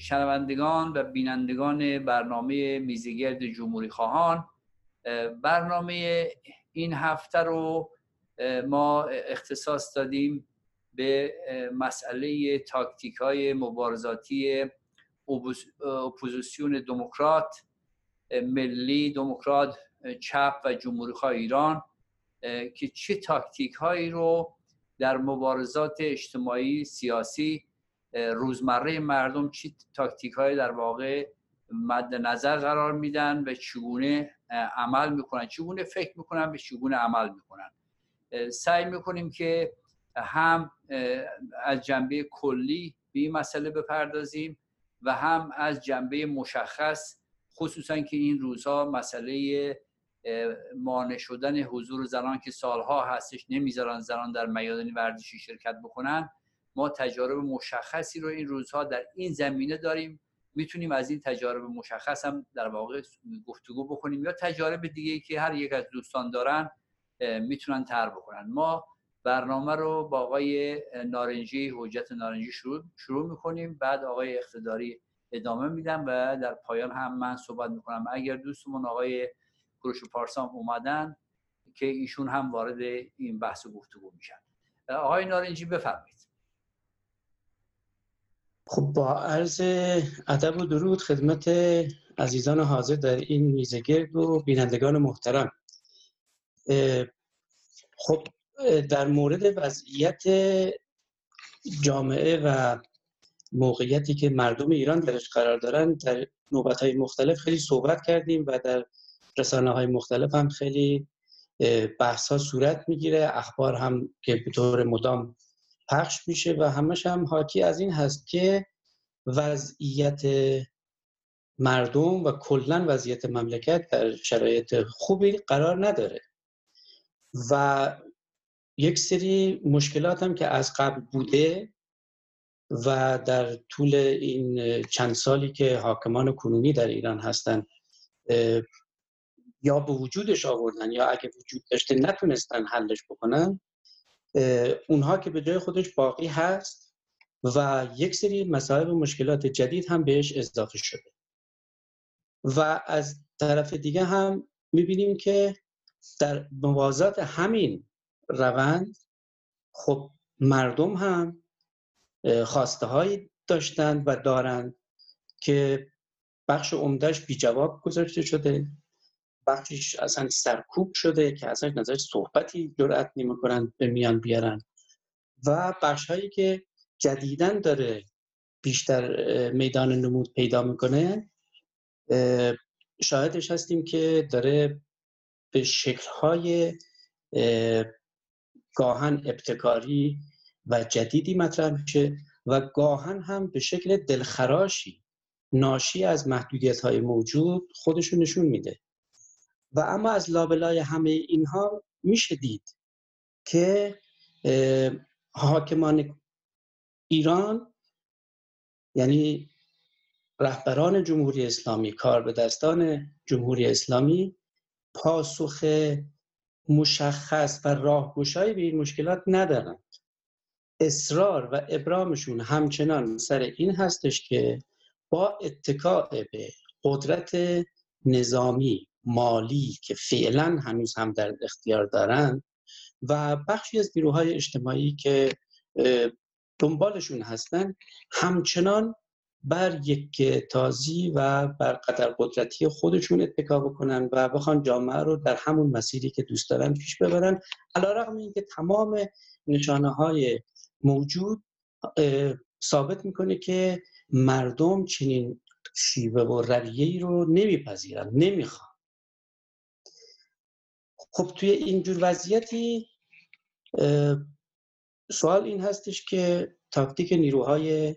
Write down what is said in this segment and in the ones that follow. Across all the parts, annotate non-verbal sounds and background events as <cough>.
شنوندگان و بینندگان برنامه میزگرد جمهوری خواهان برنامه این هفته رو ما اختصاص دادیم به مسئله تاکتیک های مبارزاتی اپوزیسیون دموکرات ملی دموکرات چپ و جمهوری خواه ایران که چه تاکتیک هایی رو در مبارزات اجتماعی سیاسی روزمره مردم چی تاکتیک های در واقع مد نظر قرار میدن و چگونه عمل می‌کنن چگونه فکر می‌کنن به چگونه عمل می‌کنن. سعی می‌کنیم که هم از جنبه کلی به این مسئله بپردازیم و هم از جنبه مشخص خصوصا که این روزها مسئله مانع شدن حضور زنان که سالها هستش نمی‌ذارن زنان در میادان ورزشی شرکت بکنن ما تجارب مشخصی رو این روزها در این زمینه داریم. می‌تونیم از این تجارب مشخص هم در واقع گفتگو بکنیم یا تجارب دیگه که هر یک از دوستان دارن می‌تونن تر بکنن. ما برنامه رو با آقای نارنجی حجت نارنجی شروع, شروع می‌کنیم. بعد آقای اقتداری ادامه میدم و در پایان هم من صحبت می‌کنم. اگر دوستمون آقای کروش پارسام اومدن که ایشون هم وارد این بحث و گفتگو میشن. آقای نارنجی بفرمایید. خب با عرض ادب و درود خدمت عزیزان حاضر در این میزگرد و بینندگان محترم. خب در مورد وضعیت جامعه و موقعیتی که مردم ایران درش قرار دارن در نوبت های مختلف خیلی صحبت کردیم و در رسانه های مختلف هم خیلی بحث ها صورت می‌گیره. اخبار هم که به طور مدام پخش میشه و همش هم حاکی از این هست که وضعیت مردم و کلا وضعیت مملکت در شرایط خوبی قرار نداره. و یک سری مشکلات هم که از قبل بوده و در طول این چند سالی که حاکمان کنونی در ایران هستند یا به وجودش آوردن یا اگه وجود داشته نتونستن حلش بکنن اونها که به جای خودش باقی هست و یک سری مسائل و مشکلات جدید هم بهش اضافه شده. و از طرف دیگه هم می‌بینیم که در موازات همین روند خب مردم هم خواسته هایی داشتند و دارند که بخش عمدهش بی جواب گذاشته شده. بخشش اصلا سرکوب شده که اصلا نظر صحبتی جرأت نمی‌کنن به میان بیارن. و بخش هایی که جدیدن داره بیشتر میدان نمود پیدا می‌کنه شاهدش هستیم که داره به شکلهای گاهن ابتکاری و جدیدی مطرح میشه و گاهن هم به شکل دلخراشی ناشی از محدودیت های موجود خودشون نشون میده. و اما از لابلای همه اینها میشه دید که حاکمان ایران یعنی رهبران جمهوری اسلامی کار به دستان جمهوری اسلامی پاسخ مشخص و راهگشایی به این مشکلات ندارند. اصرار و ابرامشون همچنان سر این هستش که با اتکاع به قدرت نظامی مالی که فعلا هنوز هم در اختیار دارند و بخشی از نیروهای اجتماعی که دنبالشون هستن همچنان بر یک تازی و بر قدر قدرتی خودشون اتکا بکنن و بخوان جامعه رو در همون مسیری که دوست دارن پیش ببرن. علا رقم این که تمام نشانه های موجود ثابت می‌کنه که مردم چنین شیوه و رویه رو نمیپذیرن نمی‌خوان. خب توی اینجور وضعیتی سوال این هستش که تاکتیک نیروهای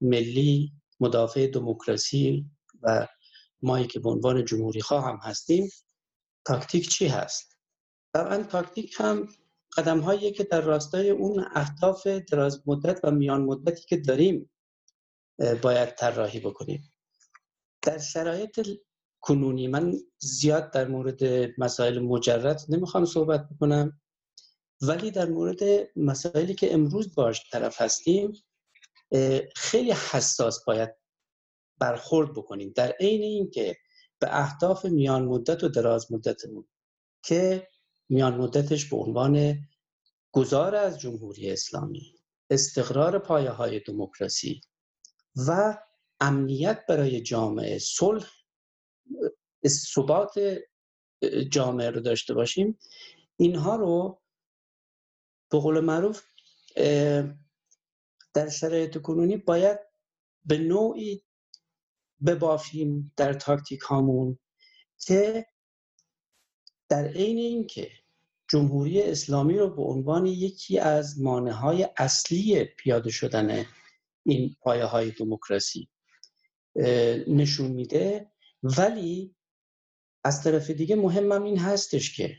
ملی مدافع دموکراسی و مایی که به عنوان جمهوری خواه هم هستیم تاکتیک چی هست؟ طبعا تاکتیک هم قدم هایی که در راستای اون اهداف دراز مدت و میان مدتی که داریم باید طراحی بکنیم در شرایط کنونی. من زیاد در مورد مسائل مجرد نمی‌خوام صحبت بکنم. ولی در مورد مسائلی که امروز باش طرف هستیم خیلی حساس باید برخورد بکنیم. در عین اینکه به اهداف میان مدت و دراز مدتمون که میان مدتش به عنوان گذار از جمهوری اسلامی استقرار پایه های دموکراسی و امنیت برای جامعه صلح ثبات جامعه رو داشته باشیم. اینها رو به قول معروف در شرایط کنونی باید به نوعی ببافیم در تاکتیک هامون که در عین اینکه جمهوری اسلامی رو به عنوان یکی از مانع های اصلی پیاده شدن این پایه های دموکراسی نشون میده ولی از طرف دیگه مهمم این هستش که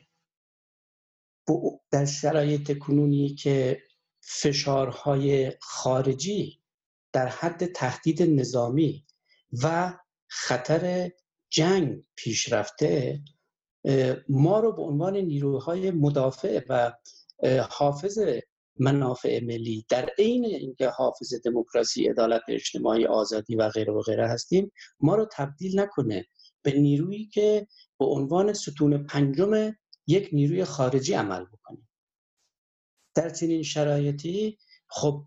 در شرایط کنونی که فشارهای خارجی در حد تهدید نظامی و خطر جنگ پیش رفته ما رو به عنوان نیروهای مدافع و حافظ منافع ملی. در عین اینکه حافظ دموکراسی عدالت اجتماعی آزادی و غیره و غیره هستیم ما رو تبدیل نکنه به نیرویی که به عنوان ستون پنجم یک نیروی خارجی عمل بکنیم در چنین شرایطی خب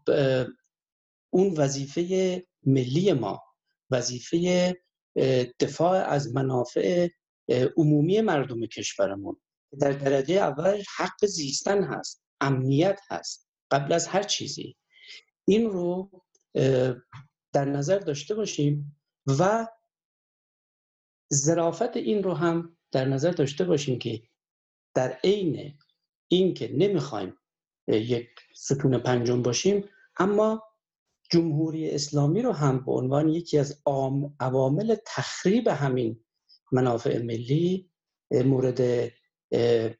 اون وظیفه ملی ما وظیفه دفاع از منافع عمومی مردم کشورمون در درجه اول حق زیستن هست. امنیت هست قبل از هر چیزی. این رو در نظر داشته باشیم و ظرافت این رو هم در نظر داشته باشیم که در عین اینکه نمی‌خوایم یک ستون پنجم باشیم اما جمهوری اسلامی رو هم به عنوان یکی از عوامل تخریب همین منافع ملی مورد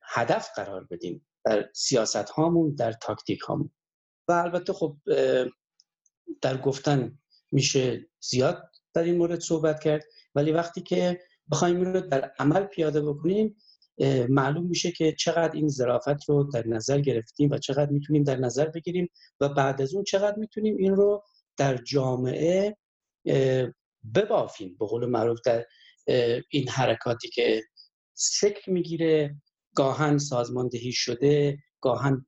هدف قرار بدیم. در سیاست هامون در تاکتیک هامون و البته خب در گفتن میشه زیاد در این مورد صحبت کرد. ولی وقتی که بخوایم این رو در عمل پیاده بکنیم معلوم میشه که چقدر این ظرافت رو در نظر گرفتیم و چقدر می‌تونیم در نظر بگیریم و بعد از اون چقدر می‌تونیم این رو در جامعه ببافیم. به قول معروف در این حرکاتی که شکل می‌گیره گاهن سازماندهی شده گاهن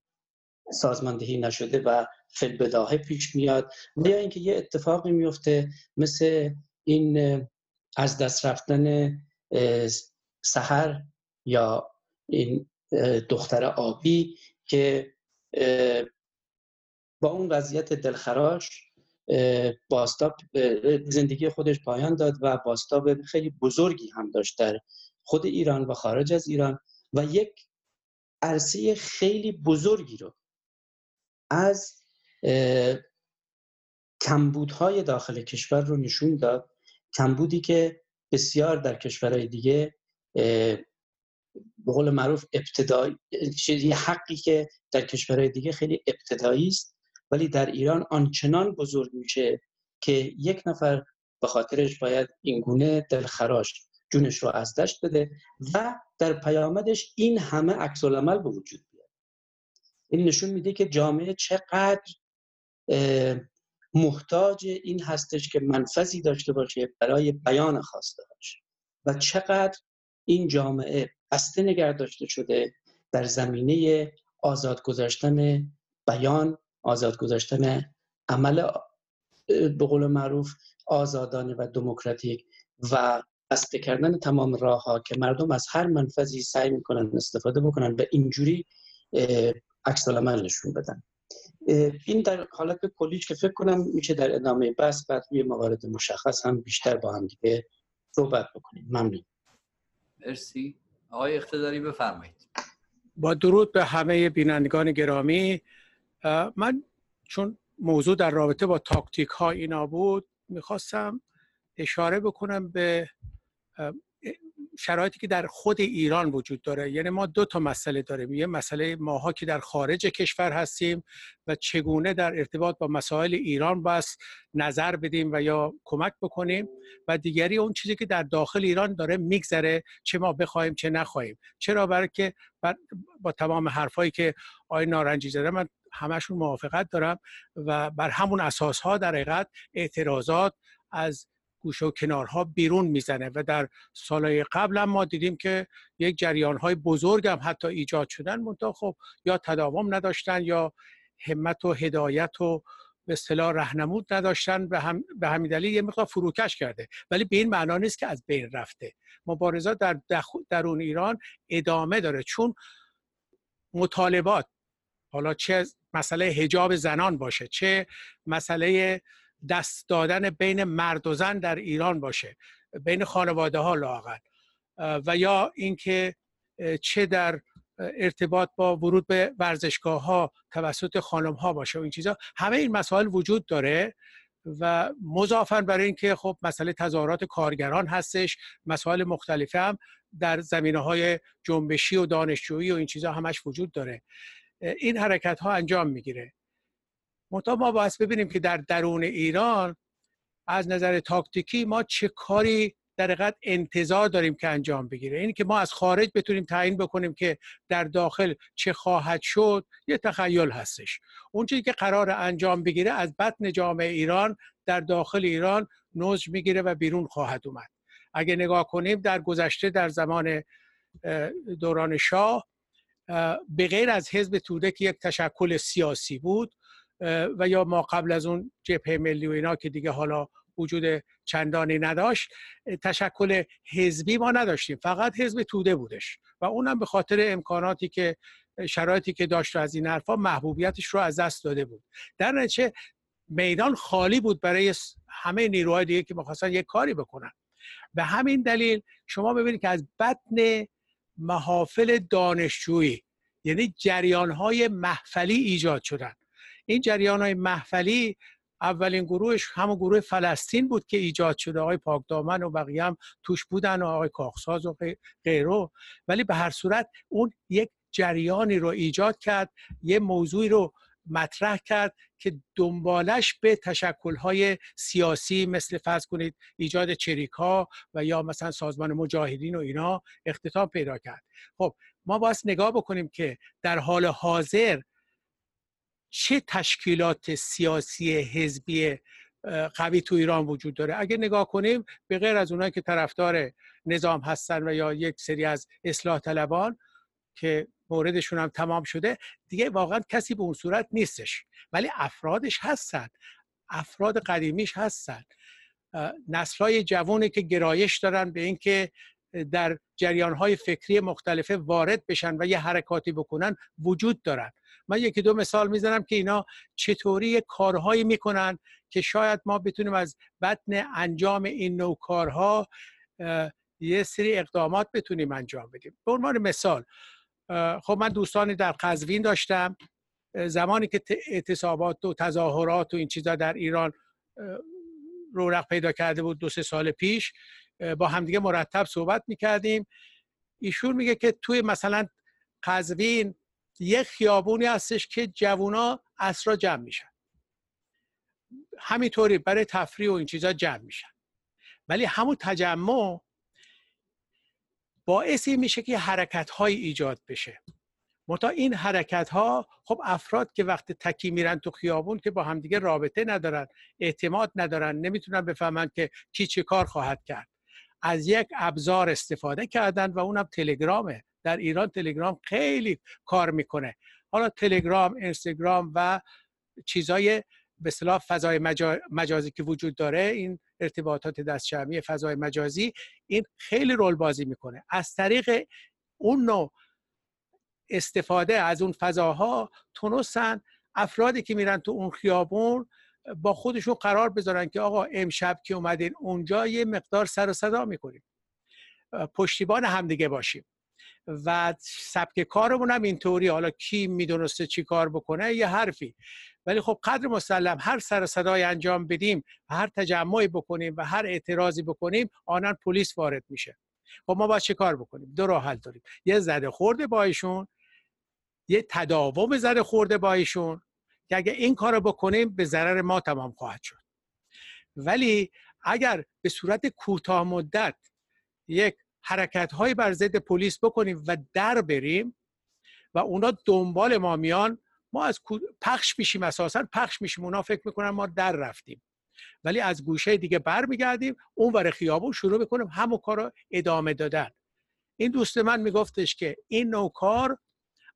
سازماندهی نشده و فلبداهه پیش میاد. و یا اینکه یه اتفاقی میفته مثل این از دست رفتن سحر یا این دختر آبی که با اون وضعیت دلخراش باستاب زندگی خودش پایان داد و باستاب خیلی بزرگی هم داشت در خود ایران و خارج از ایران. و یک عرصه خیلی بزرگی رو از کمبودهای داخل کشور رو نشون داد. کمبودی که بسیار در کشورهای دیگه به قول معروف ابتدایی یه حقی که در کشورهای دیگه خیلی ابتدایی است. ولی در ایران آنچنان بزرگ میشه که یک نفر به خاطرش باید اینگونه دلخراش جونش رو از دست بده و در پیامدش این همه عکس العمل به وجود بیاد این نشون میده که جامعه چقدر محتاج این هستش که منفذی داشته باشه برای بیان خواسته باشه و چقدر این جامعه بسته نگه داشته شده در زمینه آزاد گذاشتن بیان آزاد گذاشتن عمل به قول معروف آزادانه و دموکراتیک و بسته کردن تمام راه ها که مردم از هر منفذی سعی می‌کنن استفاده بکنن و اینجوری عکس عمل نشون بدن این در حالت کلیش که فکر کنم میشه در ادامه بحث بعد روی موارد مشخص هم بیشتر با هم دیگه صحبت بکنیم. ممنون. مرسی. آقای اقتداری بفرمایید. با درود به همه بینندگان گرامی. من چون موضوع در رابطه با تاکتیک ها اینا بود می‌خواستم اشاره بکنم به شرایطی که در خود ایران وجود داره. یعنی ما دو تا مسئله داریم. یه مسئله ماها که در خارج کشور هستیم و چگونه در ارتباط با مسائل ایران بس نظر بدیم و یا کمک بکنیم و دیگری اون چیزی که در داخل ایران داره میگذره چه ما بخوایم چه نخواهیم. چرا؟ برای که با تمام حرفایی که آقای نارنجی زده من همشون موافقت دارم و بر همون اساس ها در حقیقت اعتراضات از گوشه و کنارها بیرون می‌زنه و در سالهای قبل هم ما دیدیم که یک جریان های بزرگ هم حتی ایجاد شدن منتها خب یا تداوم نداشتن یا همت و هدایت و به اصطلاح رهنمود نداشتن به, هم، به همین دلیل یه مقدار فروکش کرده. ولی به این معنا نیست که از بین رفته. مبارزات در درون ایران ادامه داره. چون مطالبات حالا چه مسئله هجاب زنان باشه چه مسئله دست دادن بین مرد و زن در ایران باشه بین خانواده ها لاقل و یا اینکه چه در ارتباط با ورود به ورزشگاه ها توسط خانم ها باشه و این چیزا. همه این مسائل وجود داره و مضافن برای اینکه خب مسئله تظاهرات کارگران هستش مسائل مختلفه هم در زمینه های جنبشی و دانشجویی و این چیزا همش وجود داره. این حرکت ها انجام می‌گیره. منتها ما باید ببینیم که در درون ایران از نظر تاکتیکی ما چه کاری در حقیقت انتظار داریم که انجام بگیره. این که ما از خارج بتونیم تعیین بکنیم که در داخل چه خواهد شد یه تخیل هستش. اون چیزی که قرار انجام بگیره از بطن جامعه ایران در داخل ایران نوز می‌گیره و بیرون خواهد اومد. اگه نگاه کنیم در گذشته در زمان دوران شاه به غیر از حزب توده که یک تشکل سیاسی بود. و یا ما قبل از اون جبهه ملی و اینا که دیگه حالا وجود چندانی نداشت تشکل حزبی ما نداشتیم. فقط حزب توده بودش. و اونم به خاطر امکاناتی که شرایطی که داشت از این حرفا محبوبیتش رو از دست داده بود. در نتیجه میدان خالی بود برای همه نیروهای دیگه که می‌خواستن یک کاری بکنن. به همین دلیل شما ببینید که از بطن محافل دانشجویی یعنی جریان های محفلی ایجاد شدن. این جریان های محفلی اولین گروهش همون گروه فلسطین بود که ایجاد شده. آقای پاکدامن و بقیه هم توش بودن و آقای کاخساز و غیره. ولی به هر صورت اون یک جریانی رو ایجاد کرد یه موضوعی رو مطرح کرد که دنبالش به تشکلهای سیاسی مثل فرض کنید ایجاد چریک ها و یا مثلا سازمان مجاهدین و اینا اختتام پیدا کرد. خب ما باید نگاه بکنیم که در حال حاضر چه تشکیلات سیاسی حزبی قوی تو ایران وجود داره؟ اگه نگاه کنیم به غیر از اونایی که طرفدار نظام هستن و یا یک سری از اصلاح طلبان که موردشون هم تمام شده دیگه واقعا کسی به اون صورت نیستش. ولی افرادش هستن. افراد قدیمیش هستن. نسلهای جوانی که گرایش دارن به اینکه در جریانهای فکری مختلفه وارد بشن و یه حرکاتی بکنن وجود دارن. من یکی دو مثال می‌زنم که اینا چطوری کارهایی می‌کنن که شاید ما بتونیم از بطن انجام این نوع کارها یه سری اقدامات بتونیم انجام بدیم. به عنوان مثال خب من دوستانی در قزوین داشتم. زمانی که اعتصابات و تظاهرات و این چیزا در ایران رونق پیدا کرده بود دو سه سال پیش با همدیگه مرتب صحبت می‌کردیم. ایشون میگه که توی مثلا قزوین یک خیابونی هستش که جوونا اسرا جمع میشن. همینطوری برای تفریح و این چیزا جمع میشن. ولی همون تجمع باعثی میشه که حرکت های ایجاد بشه. متا این حرکت ها خب افراد که وقت تکی میرن تو خیابون که با همدیگه رابطه ندارن اعتماد ندارن نمی‌تونن بفهمن که کی چه کار خواهد کرد. از یک ابزار استفاده کردن و اونم تلگرامه در ایران تلگرام خیلی کار می‌کنه. حالا تلگرام اینستاگرام و چیزای به اصطلاح فضای مجازی که وجود داره این ارتباطات دستجمعی فضای مجازی این خیلی رول بازی می‌کنه. از طریق اون نوع استفاده از اون فضاها تونستن افرادی که میرن تو اون خیابون با خودشون قرار بذارن که آقا امشب که اومدین اونجا یه مقدار سر و صدا می‌کنیم. پشتیبان همدیگه باشیم. و سبک کارمون هم اینطوری. حالا کی می‌دونسته چی کار بکنه؟ یه حرفی. ولی خب قدر مسلم هر سر صدای انجام بدیم و هر تجمعی بکنیم و هر اعتراضی بکنیم آنان پلیس وارد میشه. خب ما باید چه کار بکنیم؟ دو راه حل داریم. یه زده خورده با ایشون یه تداوم زده خورده با ایشون که اگه این کار رو بکنیم به ضرر ما تمام خواهد شد. ولی اگر به صورت کوتاه مدت یک حرکت های بر ضد پلیس بکنیم و در بریم و اونا دنبال ما میان ما از پخش میشیم اساسا پخش میشیم. اونا فکر می‌کنن ما در رفتیم. ولی از گوشه دیگه برمیگردیم اون ور خیابون شروع می‌کنیم همون کار رو ادامه دادن. این دوست من میگفتش که این نوع کار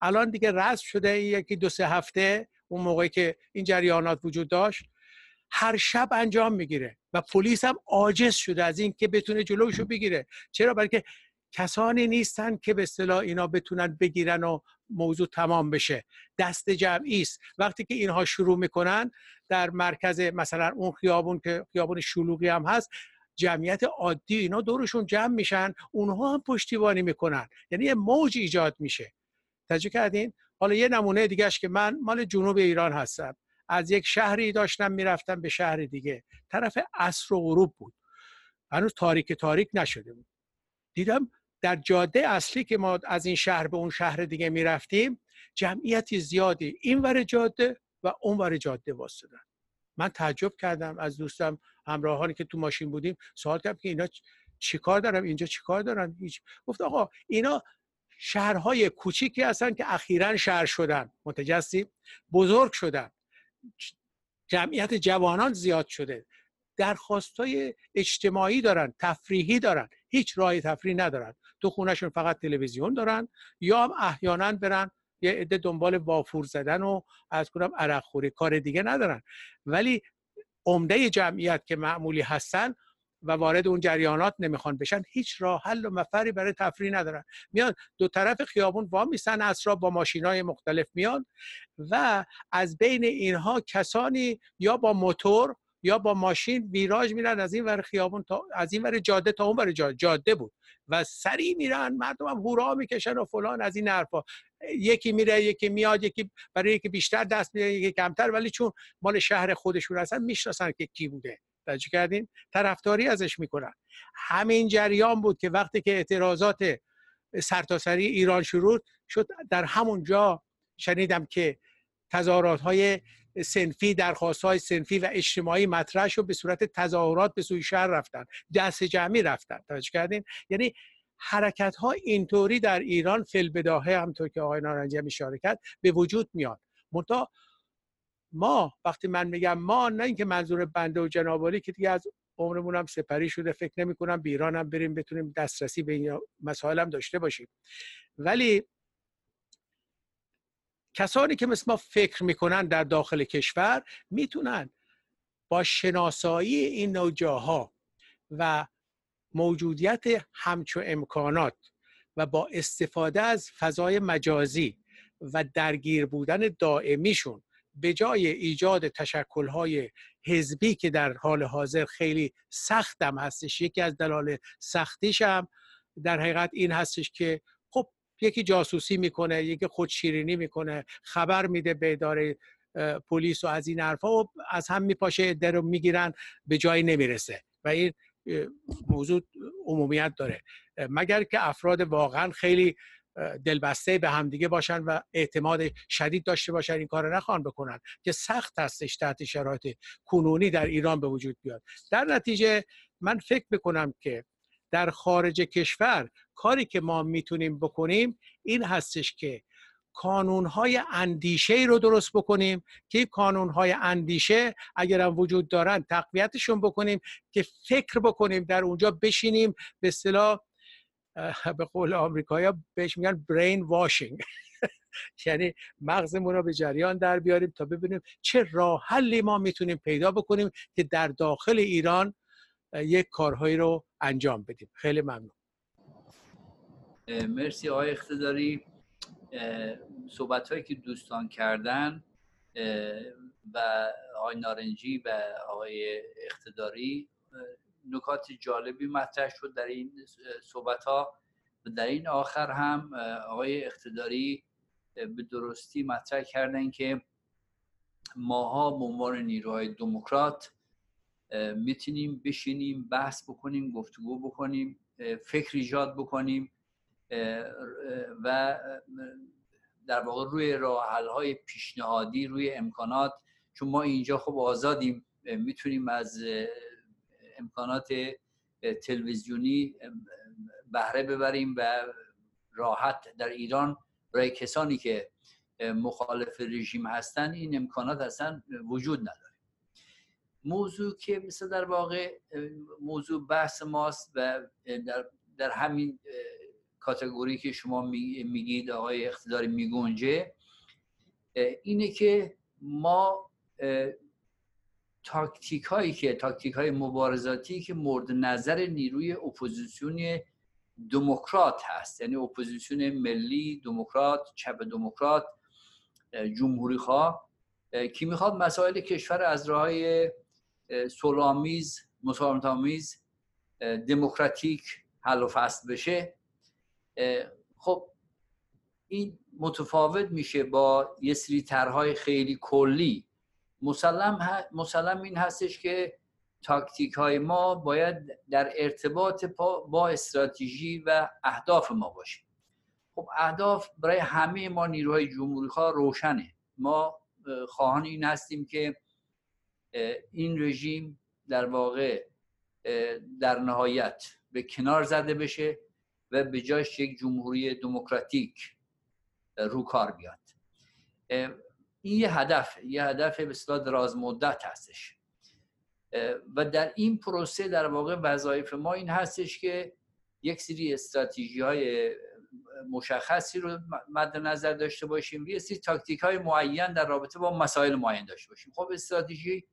الان دیگه رسم شده یکی دو سه هفته اون موقعی که این جریانات وجود داشت هر شب انجام می‌گیره و پلیس هم عاجز شده از این که بتونه جلوشو بگیره. چرا؟ برای که کسانی نیستن که به اصطلاح اینا بتونن بگیرن و موضوع تمام بشه. دست جمعی است. وقتی که اینها شروع می‌کنن در مرکز مثلا اون خیابون که خیابون شلوغی هم هست جمعیت عادی اینا دورشون جمع میشن. اونها هم پشتیبانی می‌کنن. یعنی یه موج ایجاد میشه. تجربه کردین؟ حالا یه نمونه دیگهش که من مال جنوب ایران هستم. از یک شهری داشتم می‌رفتم به شهر دیگه. طرف عصر و غروب بود. هنوز تاریک تاریک نشده بود. دیدم در جاده اصلی که ما از این شهر به اون شهر دیگه می‌رفتیم جمعیتی زیادی این ور جاده و اون ور جاده واسدن من تعجب کردم از دوستم همراهانی که تو ماشین بودیم سوال کردم که اینا چیکار دارن؟ اینجا چیکار دارن؟ هیچ. گفت آقا اینا شهرهای کوچیکی هستن که اخیرا شهر شدن. متجسی بزرگ شدن. جمعیت جوانان زیاد شده. درخواستای اجتماعی دارن تفریحی دارن. هیچ راه تفریح ندارن. تو خونهشون فقط تلویزیون دارن یا هم احیانا برن یه عده دنبال وافور زدن و از کنم عرق خوری. کار دیگه ندارن. ولی عمده جمعیت که معمولی هستن و وارد اون جریانات نمی‌خوان بشن هیچ راه حل و مفری برای تفریح ندارن. میان دو طرف خیابون وا میسن اسرا با ماشینای مختلف میان و از بین اینها کسانی یا با موتور یا با ماشین ویراج میرن از این ور خیابون تا از این ور جاده تا اون ور جاده, بود و سریع میرن مردم هم هورا می‌کشن و فلان از این حرفا. یکی میره یکی میاد یکی برای یکی بیشتر دست میده یکی کمتر ولی چون مال شهر خودشون هستن می‌شناسن که کی بوده. توجه کردین؟ طرفداری ازش می‌کنن. همین جریان بود که وقتی که اعتراضات سرتاسری ایران شروع شد در همون جا شنیدم که تظاهرات های سنفی درخواست های سنفی و اجتماعی مطرح شد به صورت تظاهرات به سوی شهر رفتن. دست جمعی رفتن. توجه کردین؟ یعنی حرکت ها اینطوری در ایران فل بداهه همطور که آقای نارنجی هم اشاره کرد به وجود میاد منتها ما وقتی من میگم ما نه اینکه منظور بنده و جنابالی که دیگه از عمرمون هم سپری شده فکر نمی کنم به هم بریم بتونیم دسترسی به این مسائل هم داشته باشیم. ولی کسانی که مثل ما فکر می‌کنن در داخل کشور می‌تونن با شناسایی این نوع جاها و موجودیت همچو امکانات و با استفاده از فضای مجازی و درگیر بودن دائمیشون به جای ایجاد تشکلهای حزبی که در حال حاضر خیلی سختم هستش یکی از دلال سختیش هم در حقیقت این هستش که خب یکی جاسوسی می‌کنه یکی خودشیرینی می‌کنه خبر میده به اداره پلیس و از این حرفا و از هم میپاشه در رو می‌گیرن به جایی نمی‌رسه و این موضوع عمومیت داره. مگر که افراد واقعا خیلی دلبسته به همدیگه باشن و اعتماد شدید داشته باشن این کار نخوان بکنن که سخت هستش تحت شرایط کنونی در ایران به وجود بیاد. در نتیجه من فکر می‌کنم که در خارج کشور کاری که ما می‌تونیم بکنیم این هستش که کانونهای اندیشه رو درست بکنیم که کانونهای اندیشه اگر هم وجود دارن تقویتشون بکنیم که فکر بکنیم در اونجا بشینیم به اصطلاح به قول آمریکایی بهش میگن برین واشینگ <laughs> یعنی مغزمون رو به جریان در بیاریم تا ببینیم چه راه حلی ما می‌تونیم پیدا بکنیم که در داخل ایران یک کارهایی رو انجام بدیم. خیلی ممنون. مرسی آقای اقتداری. صحبت هایی که دوستان کردن و آقای نارنجی و آقای اقتداری نکات جالبی مطرح شد در این صحبت ها و در این آخر هم آقای اقتداری به درستی مطرح کردن که ماها به عنوان نیروهای دموکرات می‌تونیم بشینیم بحث بکنیم گفتگو بکنیم فکر ایجاد بکنیم و در واقع روی راه های پیشنهادی روی امکانات چون ما اینجا خب آزادیم می‌تونیم از امکانات تلویزیونی بهره ببریم و راحت در ایران برای کسانی که مخالف رژیم هستن این امکانات اصلا وجود نداره. موضوع که مثل در واقع موضوع بحث ماست و در, در همین category که شما میگید آقای اقتداری میگنجه اینه که ما تاکتیک هایی که تاکتیک های مبارزاتی که مورد نظر نیروی اپوزیسیون دموکرات هست. یعنی اپوزیسیون ملی دموکرات چپ دموکرات جمهوری خواه که می‌خواد مسائل کشور از راه سلامیز مسالمت دموکراتیک حل و فصل بشه. خب این متفاوت میشه با یه سری طرحهای خیلی کلی. مسلم, مسلم این هستش که تاکتیک های ما باید در ارتباط با استراتژی و اهداف ما باشه خب اهداف برای همه ما نیروهای جمهوری خواه روشنه. ما خواهان این هستیم که این رژیم در واقع در نهایت به کنار زده بشه و به جاش یک جمهوری دموکراتیک رو کار بیاد. این یه هدف یه هدف به دراز مدت هستش. و در این پروسه در واقع وظایف ما این هستش که یک سری استراتژی های مشخصی رو مد نظر داشته باشیم یه سری تاکتیک های معین در رابطه با مسائل معین داشته باشیم. خب استراتژی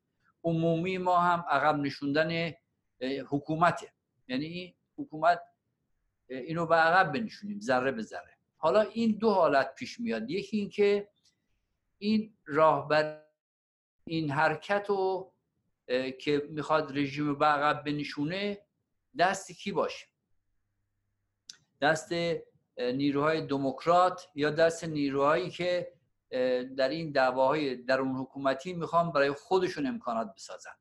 عمومی ما هم عقب نشوندن حکومته. یعنی حکومت اینو به عقب بنشونیم ذره به ذره. حالا این دو حالت پیش میاد. یکی اینکه این راهبر این حرکت رو که می‌خواد رژیم به عقب بنشونه دست کی باشه؟ دست نیروهای دموکرات یا دست نیروهایی که در این دعواهای درون حکومتی می‌خوان برای خودشون امکانات بسازن؟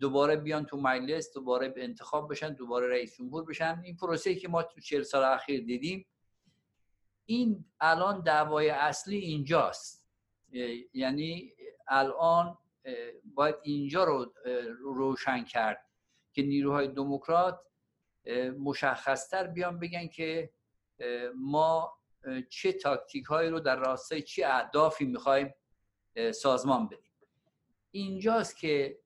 دوباره بیان تو مجلس دوباره به انتخاب بشن دوباره رئیس جمهور بشن. این پروسه که ما تو چهل سال اخیر دیدیم این الان دعوای اصلی اینجاست. یعنی الان باید اینجا رو روشن کرد که نیروهای دموکرات مشخصتر بیان بگن که ما چه تاکتیک هایی رو در راستای چه اهدافی می‌خوایم سازمان بدیم. اینجاست که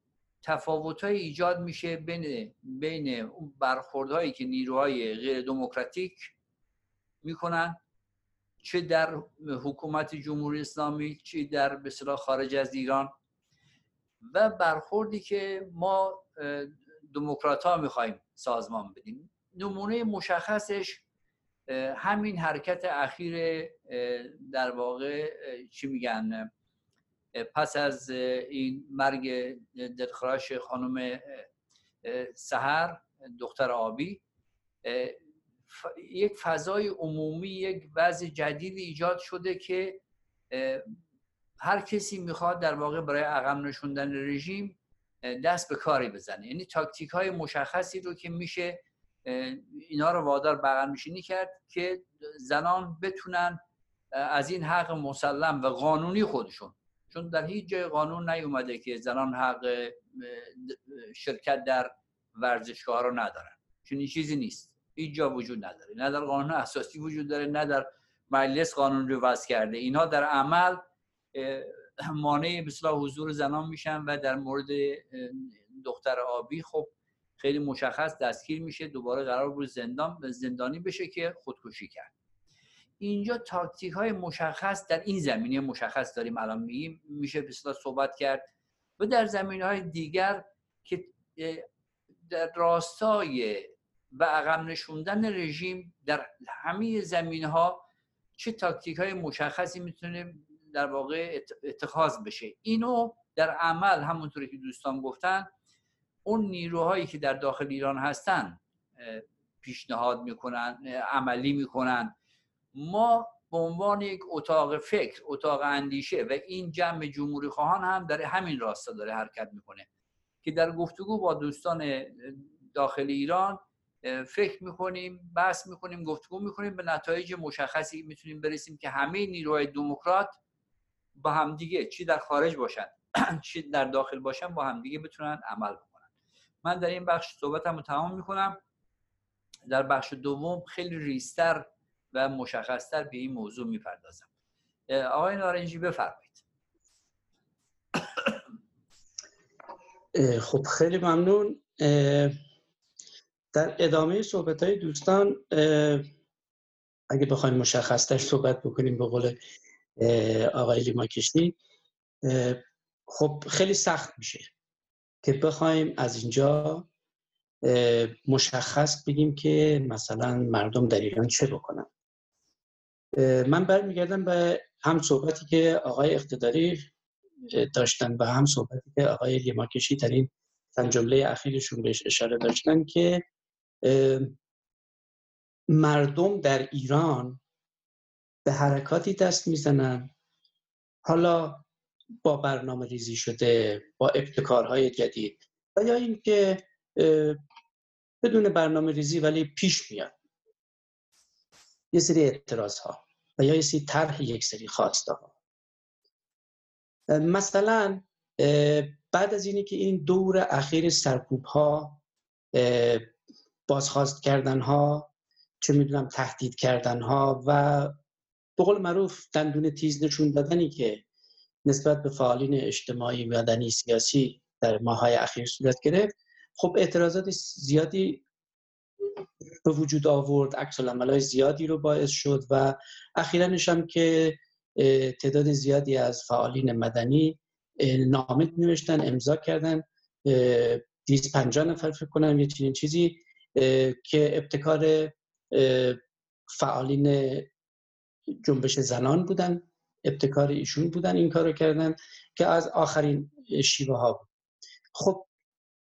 تفاوت ایجاد میشه بین بین اون برخوردهایی که نیروهای غیر دموکراتیک می‌کنن چه در حکومت جمهوری اسلامی چه در به خارج از ایران. و برخوردی که ما دموکرات ها می‌خوایم سازمان بدیم. نمونه مشخصش همین حرکت اخیر در واقع چی میگن پس از این مرگ دلخراش خانم سهر دختر آبی یک فضای عمومی یک وضع جدیدی ایجاد شده که هر کسی می‌خواد در واقع برای عقب نشوندن رژیم دست به کاری بزنه. یعنی تاکتیک های مشخصی رو که میشه اینا رو وادار بغل میشینی کرد که زنان بتونن از این حق مسلم و قانونی خودشون. چون در هیچ جای قانون نیومده که زنان حق شرکت در ورزشگاه رو ندارن. چون این چیزی نیست. هیچ جا وجود نداره نه در قانون اساسی وجود داره نه در مجلس قانون رو وضع کرده. اینها در عمل مانع مثلا حضور زنان میشن و در مورد دختر آبی خب خیلی مشخص دستگیر میشه دوباره قرار بود زندان زندانی بشه که خودکشی کرد. اینجا تاکتیک های مشخص در این زمینه مشخص داریم الان میگیم میشه بسیار صحبت کرد و در زمینه های دیگر که در راستای و عقب نشوندن رژیم در همه زمین ها چه تاکتیک های مشخصی می‌تونه در واقع اتخاذ بشه. اینو در عمل همونطوری که دوستان گفتن اون نیروهایی که در داخل ایران هستن پیشنهاد می‌کنن عملی می‌کنن. ما به عنوان یک اتاق فکر اتاق اندیشه و این جمع جمهوری خواهان هم در همین راستا داره حرکت می‌کنه که در گفتگو با دوستان داخل ایران فکر می‌کنیم بحث می‌کنیم گفتگو می‌کنیم. به نتایج مشخصی می‌تونیم برسیم که همه نیروهای دموکرات با همدیگه چی در خارج باشن <clears throat> چی در داخل باشن با همدیگه بتونن عمل بکنن. من در این بخش صحبتم رو تمام می‌کنم. در بخش دوم خیلی ریستر و مشخصتر به این موضوع می‌پردازم. آقای نارنجی بفرمایید. خب خیلی ممنون. در ادامه صحبت های دوستان اگه بخوایم مشخصتر صحبت بکنیم به قول آقای لیما کشتی خب خیلی سخت میشه که بخوایم از اینجا مشخص بگیم که مثلا مردم در ایران چه بکنن. من برمیگردم به هم صحبتی که آقای اقتداری داشتن و هم صحبتی که آقای لیماکشی در این جمله اخیرشون بهش اشاره داشتن که مردم در ایران به حرکاتی دست می‌زنن. حالا با برنامه ریزی شده با ابتکارهای جدید و یا اینکه بدون برنامه ریزی ولی پیش میاد. یه سری اعتراض ها و یا یه سری طرح یک سری خواسته ها مثلا بعد از اینی که این دور اخیر سرکوب ها بازخواست کردن ها چه می‌دونم تهدید کردن ها و به قول معروف دندون تیز نشون دادنی که نسبت به فعالین اجتماعی مدنی سیاسی در ماهای اخیر صورت گرفت. خب اعتراضات زیادی به وجود آورد عکس های زیادی رو باعث شد و اخیرا هم که تعداد زیادی از فعالین مدنی نامه نوشتن امضا کردن دیز پنجاه نفر فکر کنم یه چنین چیزی که ابتکار فعالین جنبش زنان بودن ابتکار ایشون بودن این کارو کردن که از آخرین شیوه ها بود. خب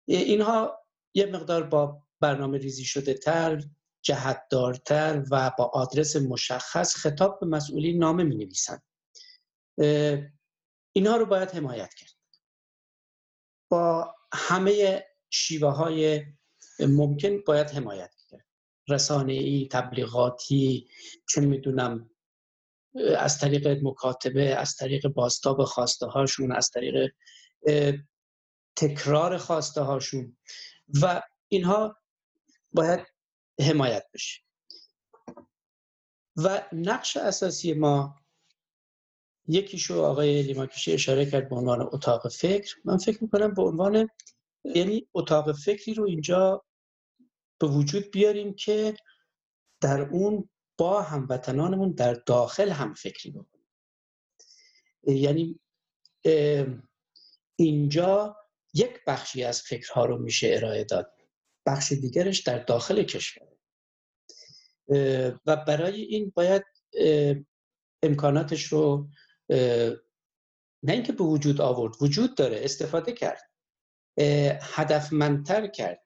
اینها یه مقدار با برنامه ریزی شده تر جهتدارتر و با آدرس مشخص خطاب به مسئولین نامه می نویسن اینها رو باید حمایت کرد. با همه شیوه های ممکن باید حمایت کرد رسانه ای تبلیغاتی چه می‌دونم از طریق مکاتبه از طریق باستاب خواسته هاشون از طریق تکرار خواسته هاشون و اینها باید حمایت بشه. و نقش اساسی ما یکیشو آقای لیماکشی اشاره کرد به عنوان اتاق فکر. من فکر می‌کنم به عنوان یعنی اتاق فکری رو اینجا به وجود بیاریم که در اون با هموطنانمون در داخل هم فکری بکنیم. یعنی اینجا یک بخشی از فکرها رو میشه ارائه داد. بخش دیگرش در داخل کشور. و برای این باید امکاناتش رو نه اینکه به وجود آورد وجود داره استفاده کرد. هدفمندتر کرد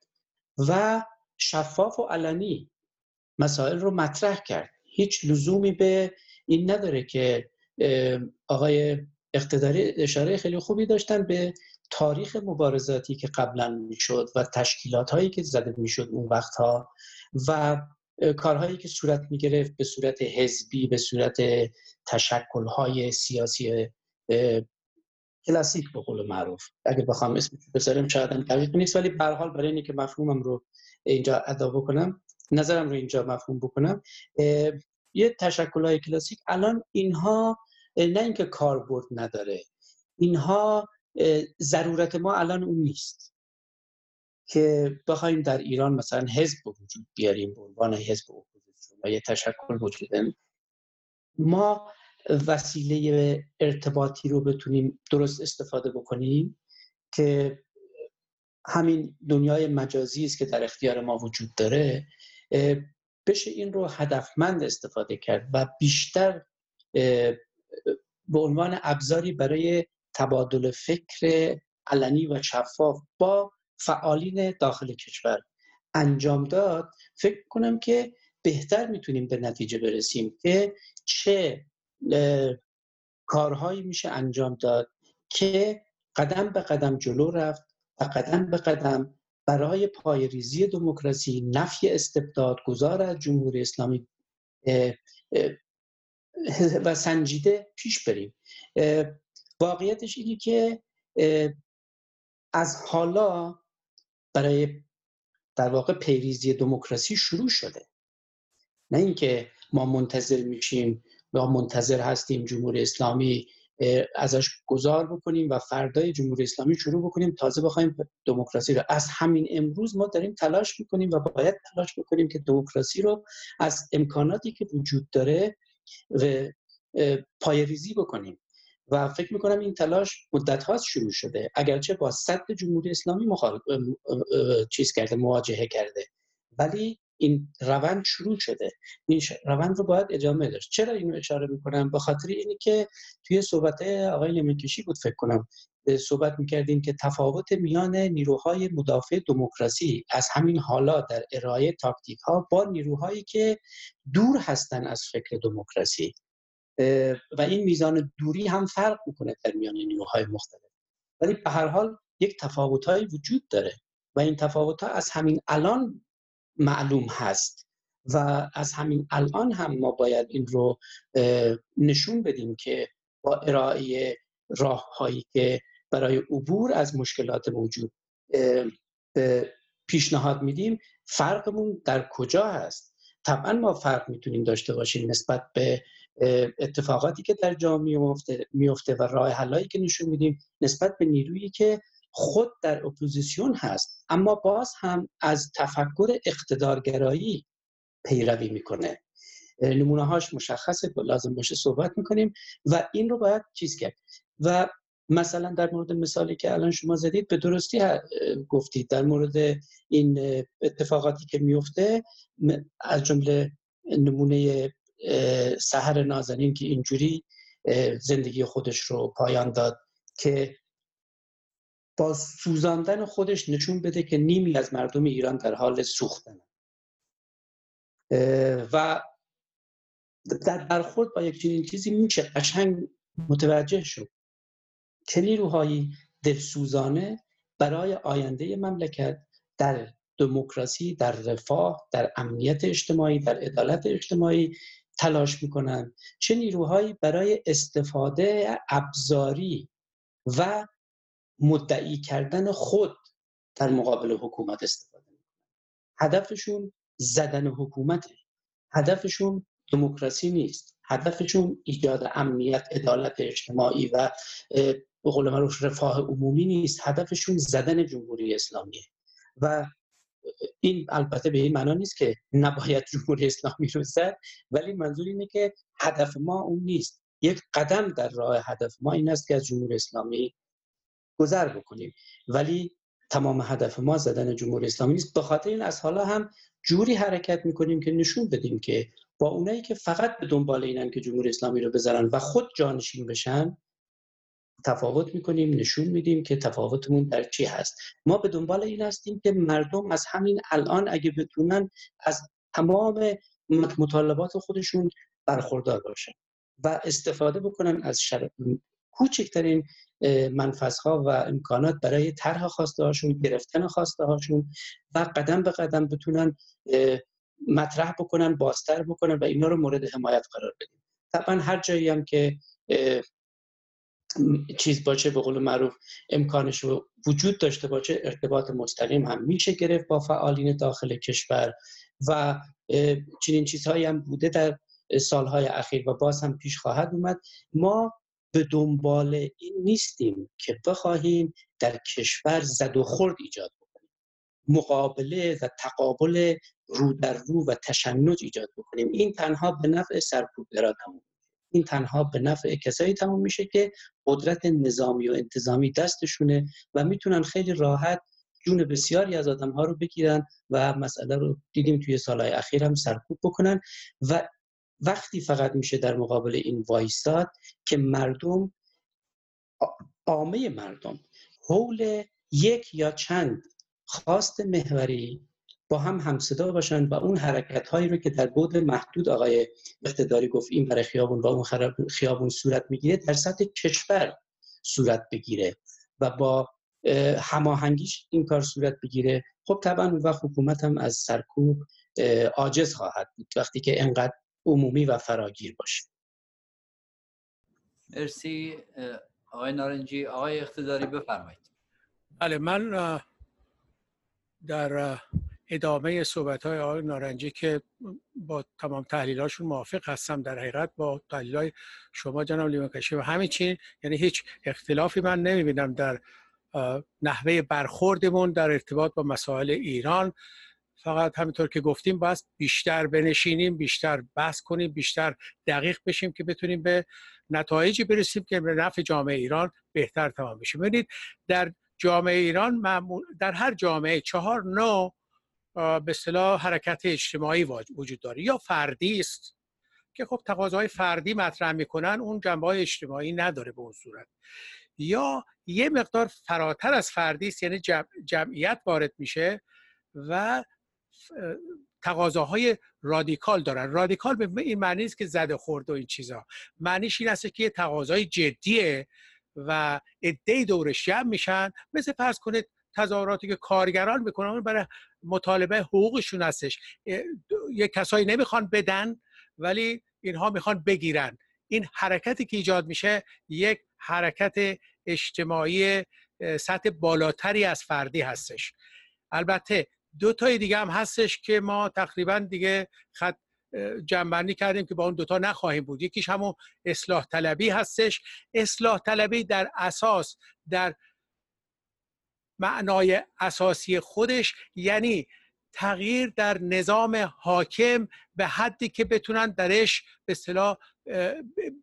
و شفاف و علنی مسائل رو مطرح کرد. هیچ لزومی به این نداره که آقای اقتداری اشاره خیلی خوبی داشتن به تاریخ مبارزاتی که قبلا می‌شد و تشکیلات هایی که زده می‌شد اون وقتها و کارهایی که صورت می‌گرفت به صورت حزبی به صورت تشکل های سیاسی کلاسیک به قول معروف. اگه بخوام اسم بذارم شاید دقیق نیست ولی به حال برای اینکه مفهومم رو اینجا ادا بکنم نظرم رو اینجا مفهوم بکنم یه تشکل های کلاسیک الان اینها نه اینکه کاربرد نداره اینها ضرورت ما الان اون نیست که بخوایم در ایران مثلا حزب وجود بیاریم به عنوان حزب اپوزیسیون و یه تشکل وجود ما وسیله ارتباطی رو بتونیم درست استفاده بکنیم که همین دنیای مجازی است که در اختیار ما وجود داره بشه این رو هدفمند استفاده کرد و بیشتر به عنوان ابزاری برای تبادل فکر علنی و شفاف با فعالین داخل کشور انجام داد. فکر کنم که بهتر می‌تونیم به نتیجه برسیم که چه کارهایی میشه انجام داد که قدم به قدم جلو رفت و قدم به قدم برای پایریزی دموکراسی نفی استبداد گذار از جمهوری اسلامی و سنجیده پیش بریم. واقعیتش اینه که از حالا برای در واقع پیریزی دموکراسی شروع شده. نه اینکه ما منتظر میشیم و منتظر هستیم جمهوری اسلامی ازش گذار بکنیم و فردای جمهوری اسلامی شروع بکنیم. تازه بخوایم دموکراسی رو از همین امروز ما داریم تلاش می‌کنیم و باید تلاش بکنیم که دموکراسی رو از امکاناتی که وجود داره و پایریزی بکنیم. و فکر می‌کنم این تلاش مدت هاست شروع شده. اگرچه با صد جمهوری اسلامی مخالف چیز کرده مواجهه کرده. ولی این روند شروع شده. این روند رو باید ادامه داشت. چرا اینو اشاره می‌کنم؟ به خاطر اینی که توی صحبت آقای لمنکشی بود فکر کنم صحبت می‌کردیم که تفاوت میان نیروهای مدافع دموکراسی از همین حالا در ارائه تاکتیک ها با نیروهایی که دور هستن از فکر دموکراسی. و این میزان دوری هم فرق می‌کنه در میان نیروهای مختلف. ولی به هر حال یک تفاوت وجود داره و این تفاوت ها از همین الان معلوم هست. و از همین الان هم ما باید این رو نشون بدیم که با ارائه راه هایی که برای عبور از مشکلات موجود پیشنهاد میدیم فرقمون در کجا هست؟ طبعا ما فرق می‌تونیم داشته باشیم نسبت به اتفاقاتی که در جامعه میفته و راه حلایی که نشون میدیم نسبت به نیرویی که خود در اپوزیسیون هست اما باز هم از تفکر اقتدارگرایی پیروی می‌کنه. نمونه هاش مشخصه لازم باشه صحبت می‌کنیم و این رو باید چیز کرد. و مثلا در مورد مثالی که الان شما زدید به درستی گفتید در مورد این اتفاقاتی که میفته از جمله نمونه سهر نازنین که اینجوری زندگی خودش رو پایان داد که با سوزاندن خودش نشون بده که نیمی از مردم ایران در حال سوختن. و در برخورد با یک چنین چیزی میشه قشنگ متوجه شد که نیروهایی دلسوزانه برای آینده مملکت در دموکراسی در رفاه در امنیت اجتماعی در عدالت اجتماعی تلاش می‌کنند. چه نیروهایی برای استفاده ابزاری و مدعی کردن خود در مقابل حکومت استفاده می‌کنن هدفشون زدن حکومته هدفشون دموکراسی نیست. هدفشون ایجاد امنیت عدالت اجتماعی و به قول معروف رفاه عمومی نیست. هدفشون زدن جمهوری اسلامیه. و این البته به این معنا نیست که نباید جمهوری اسلامی رو زد ولی منظور اینه که هدف ما اون نیست. یک قدم در راه هدف ما این است که از جمهوری اسلامی گذر بکنیم. ولی تمام هدف ما زدن جمهوری اسلامی نیست. به خاطر این از حالا هم جوری حرکت می‌کنیم که نشون بدیم که با اونایی که فقط به دنبال اینن که جمهوری اسلامی رو بذارن و خود جانشین بشن تفاوت می‌کنیم نشون میدیم که تفاوتمون در چی هست. ما به دنبال این هستیم که مردم از همین الان اگه بتونن از تمام مطالبات خودشون برخوردار باشن و استفاده بکنن از شر... کوچکترین منفذها و امکانات برای طرح خواسته هاشون گرفتن خواسته هاشون و قدم به قدم بتونن مطرح بکنن بازتر بکنن و اینا رو مورد حمایت قرار بدیم طبعا هر جایی هم که چیز باشه به قول معروف امکانش وجود داشته باشه ارتباط مستقیم هم میشه گرفت با فعالین داخل کشور و چنین چیزهایی هم بوده در سالهای اخیر و باز هم پیش خواهد اومد. ما به دنبال این نیستیم که بخواهیم در کشور زد و خورد ایجاد بکنیم. مقابله و تقابل رو در رو و تشنج ایجاد بکنیم. این تنها به نفع سرکوبگرا تموم این تنها به نفع کسایی تموم میشه که قدرت نظامی و انتظامی دستشونه و می‌تونن خیلی راحت جون بسیاری از آدم ها رو بگیرن و مسئله رو دیدیم توی سالهای اخیر هم سرکوب بکنن و وقتی فقط میشه در مقابل این وایستاد که مردم عامه مردم حول یک یا چند خواست محوری با هم همصدا باشن و اون حرکت هایی رو که در بود محدود آقای اقتداری گفت این برای خیابون و اون خیابون صورت می‌گیره در سطح کشور صورت بگیره و با هماهنگیش این کار صورت بگیره. خب طبعا و حکومت هم از سرکوب عاجز خواهد بود. وقتی که انقدر عمومی و فراگیر باشه. مرسی آقای نارنجی. آقای اقتداری بفرمایید. بله من در ادامه صحبت های آقای نارنجی که با تمام تحلیلاشون موافق هستم در حقیقت با تحلیل های شما جناب لیمکشی و همین چین یعنی هیچ اختلافی من نمی‌بینم در نحوه برخوردمون در ارتباط با مسائل ایران. فقط همینطور که گفتیم باید بیشتر بنشینیم بیشتر بحث کنیم بیشتر دقیق بشیم که بتونیم به نتایجی برسیم که به نفع جامعه ایران بهتر تمام بشه. ببینید در جامعه ایران در هر جامعه چهار نوع به اصطلاح حرکت اجتماعی وجود داره. یا فردی است که خب تقاضای فردی مطرح می‌کنن اون جنبه های اجتماعی نداره به اون صورت. یا یه مقدار فراتر از فردی است یعنی جمعیت وارد میشه و تقاضاهای رادیکال دارن. رادیکال به این معنی است که زده خورد و این چیزا. معنیش این است که یه تقاضای جدیه و عده دورش جمع میشن. مثل فرض کنید تظاهراتی که کارگران می‌کنن برای مطالبه حقوقشون هستش. یه کسایی نمی‌خوان بدن ولی اینها می‌خوان بگیرن. این حرکتی که ایجاد میشه یک حرکت اجتماعی سطح بالاتری از فردی هستش. البته دو تای دیگه هم هستش که ما تقریبا دیگه خط جنبندی کردیم که با اون دوتا نخواهیم بود. یکیش همون اصلاح طلبی هستش. اصلاح طلبی در اساس در معنای اساسی خودش یعنی تغییر در نظام حاکم به حدی که بتونن درش به اصطلاح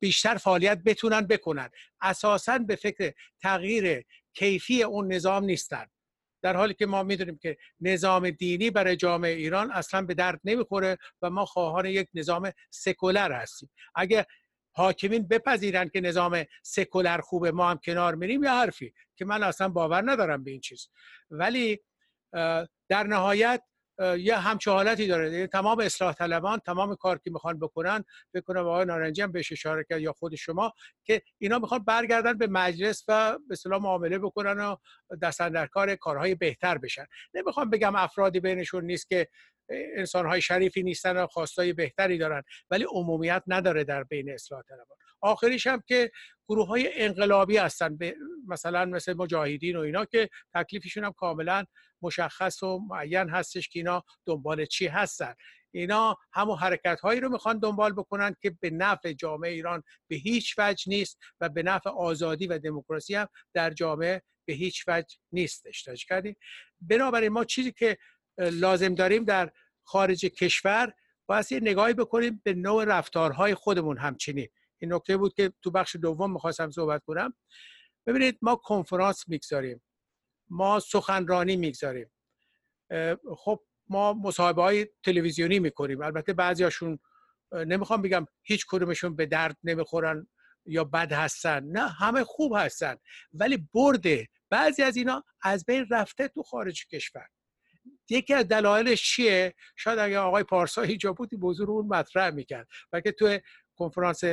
بیشتر فعالیت بتونن بکنن. اساسا به فکر تغییر کیفی اون نظام نیستن. در حالی که ما می‌دونیم که نظام دینی برای جامعه ایران اصلا به درد نمی‌خوره و ما خواهان یک نظام سکولر هستیم. اگه حاکمین بپذیرن که نظام سکولر خوبه ما هم کنار میریم یا حرفی که من اصلا باور ندارم به این چیز. ولی در نهایت یه همچه حالتی داره. یعنی تمام اصلاح طلبان تمام کار که می‌خوان بکنن بکنن آقای نارنجی هم بهش اشاره کرد یا خود شما که اینا می‌خوان برگردن به مجلس و به اصطلاح معامله بکنن و دست کار کارهای بهتر بشن. نمی‌خوام بگم افرادی بینشون نیست که انسانهای شریفی نیستن و خواستای بهتری دارن ولی عمومیت نداره در بین اصلاح طلبان. آخریش هم که گروه های انقلابی هستن مثلا مثل مجاهدین و اینا که تکلیفشون هم کاملا مشخص و معین هستش که اینا دنبال چی هستن. اینا همون حرکت هایی رو می‌خوان دنبال بکنن که به نفع جامعه ایران به هیچ وجه نیست و به نفع آزادی و دموکراسی هم در جامعه به هیچ وجه نیستش. کردیم بنابراین ما چیزی که لازم داریم در خارج کشور باید نگاهی بکنیم به نوع رفتارهای خودمون همچنین. این نکته بود که تو بخش دوم می‌خواستم صحبت کنم. ببینید ما کنفرانس می‌گذاریم. ما سخنرانی می‌گذاریم. خب ما مصاحبه های تلویزیونی می‌کنیم. البته بعضیاشون نمی‌خوام بگم هیچ کدومشون به درد نمی‌خورن یا بد هستن. نه همه خوب هستن. ولی برده. بعضی از اینا از بین رفته تو خارج کشور. یکی از دلایلش چیه؟ شاید اگر آقای پارسا اینجا بود این موضوع رو اون مطرح می‌کرد. و که تو کنفرانس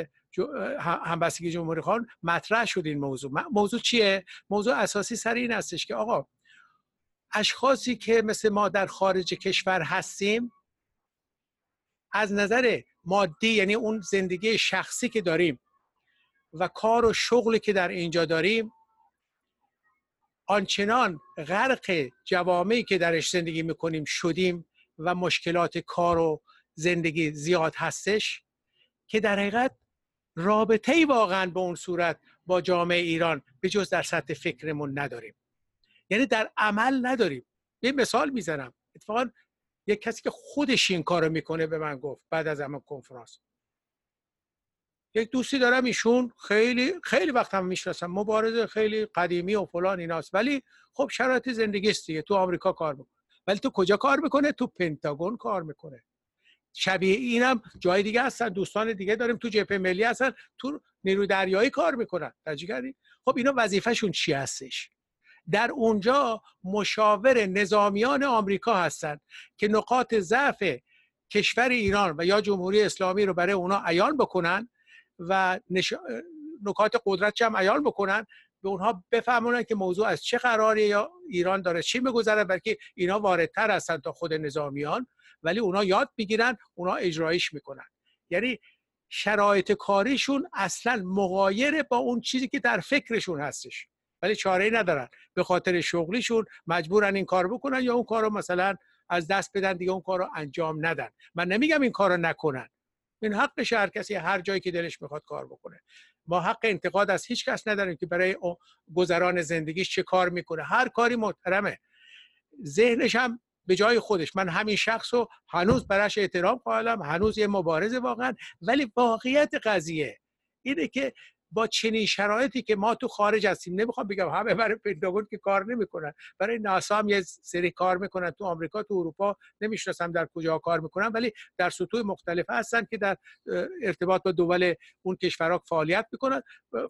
همبستگی جمهوری خان مطرح شد این موضوع. موضوع چیه؟ موضوع اساسی سر این هستش که آقا اشخاصی که مثل ما در خارج کشور هستیم از نظر مادی یعنی اون زندگی شخصی که داریم و کار و شغلی که در اینجا داریم آنچنان غرق جوامعی که درش زندگی می‌کنیم شدیم و مشکلات کار و زندگی زیاد هستش که در حقیقت رابطه ای واقعا به اون صورت با جامعه ایران به جز در سطح فکرمون نداریم. یعنی در عمل نداریم. یه مثال می‌زنم. اتفاقا یک کسی که خودش این کارو می‌کنه به من گفت بعد از همون کنفرانس. یک دوستی دارم ایشون خیلی خیلی وقت هم می‌شناسم. مبارزه خیلی قدیمی و فلان ایناست. ولی خب شرایط زندگی است دیگه. تو آمریکا کار می‌کنه. ولی تو کجا کار می‌کنه؟ تو پنتاگون کار می‌کنه. شبیه اینم جای دیگه هستن دوستان دیگه داریم تو جبهه ملی هستن تو نیروی دریایی کار می‌کنن. کردی؟ خب اینا وظیفهشون چی هستش؟ در اونجا مشاور نظامیان آمریکا هستند که نقاط ضعف کشور ایران و یا جمهوری اسلامی رو برای اونا عیان بکنن و نکات قدرت هم عیان بکنن به اونها بفهمونن که موضوع از چه قراری یا ایران داره چی میگذره بلکه اینا واردتر هستن تا خود نظامیان. ولی اونا یاد می‌گیرن اونا اجرایش می‌کنن. یعنی شرایط کاریشون اصلا مغایر با اون چیزی که در فکرشون هستش. ولی چاره ندارن. به خاطر شغلیشون مجبورن این کار بکنن یا اون کار رو مثلا از دست بدن دیگه اون کار رو انجام ندن. من نمیگم این کار رو نکنن. این حقش هر کسی هر جایی که دلش می‌خواد کار بکنه. ما حق انتقاد از هیچ کس نداریم که برای گذران زندگیش چه کار می‌کنه. هر کاری محترمه. ذهنش هم به جای خودش. من همین شخص رو هنوز براش احترام قائلم هنوز یه مبارزه واقعا. ولی واقعیت قضیه اینه که با چنین شرایطی که ما تو خارج هستیم. نمی‌خوام بگم همه برای پنتاگون که کار نمی‌کنن. برای ناسا هم یه سری کار می‌کنن تو آمریکا تو اروپا. نمی‌شناسم در کجا کار می‌کنن ولی در سطوح مختلف هستن که در ارتباط با دول اون کشورها فعالیت می‌کنن.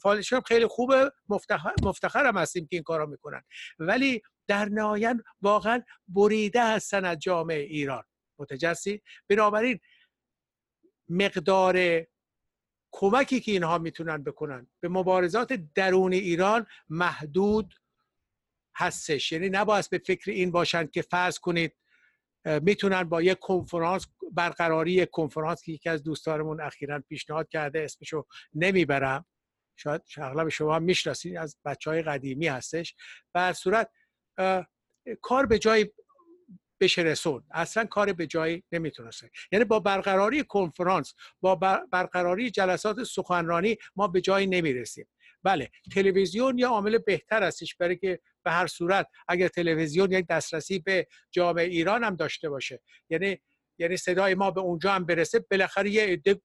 فعالیتشون خیلی خوبه. مفتخر مفتخرم هستیم که این کارا می‌کنن. ولی در نهایت واقعا بریده هستن از جامعه ایران. متجسی بنابراین مقدار کمکی که اینها می‌تونن بکنن. به مبارزات درون ایران محدود هستش. یعنی نباید به فکر این باشند که فرض کنید می‌تونن با یک کنفرانس برقراری یک کنفرانس که یکی از دوستانمون اخیرا پیشنهاد کرده اسمشو نمی‌برم. شاید اغلب شما هم می‌شناسید از بچه های قدیمی هستش. بر صورت کار به جای بشه رسون اصلا کار به جایی نمی‌تونسته. یعنی با برقراری کنفرانس با برقراری جلسات سخنرانی ما به جایی نمی‌رسیم. بله تلویزیون یا عامل بهتر هستش برای که به هر صورت اگر تلویزیون یک دسترسی به جامعه ایران هم داشته باشه. یعنی یعنی صدای ما به اونجا هم برسه بالاخره یه عده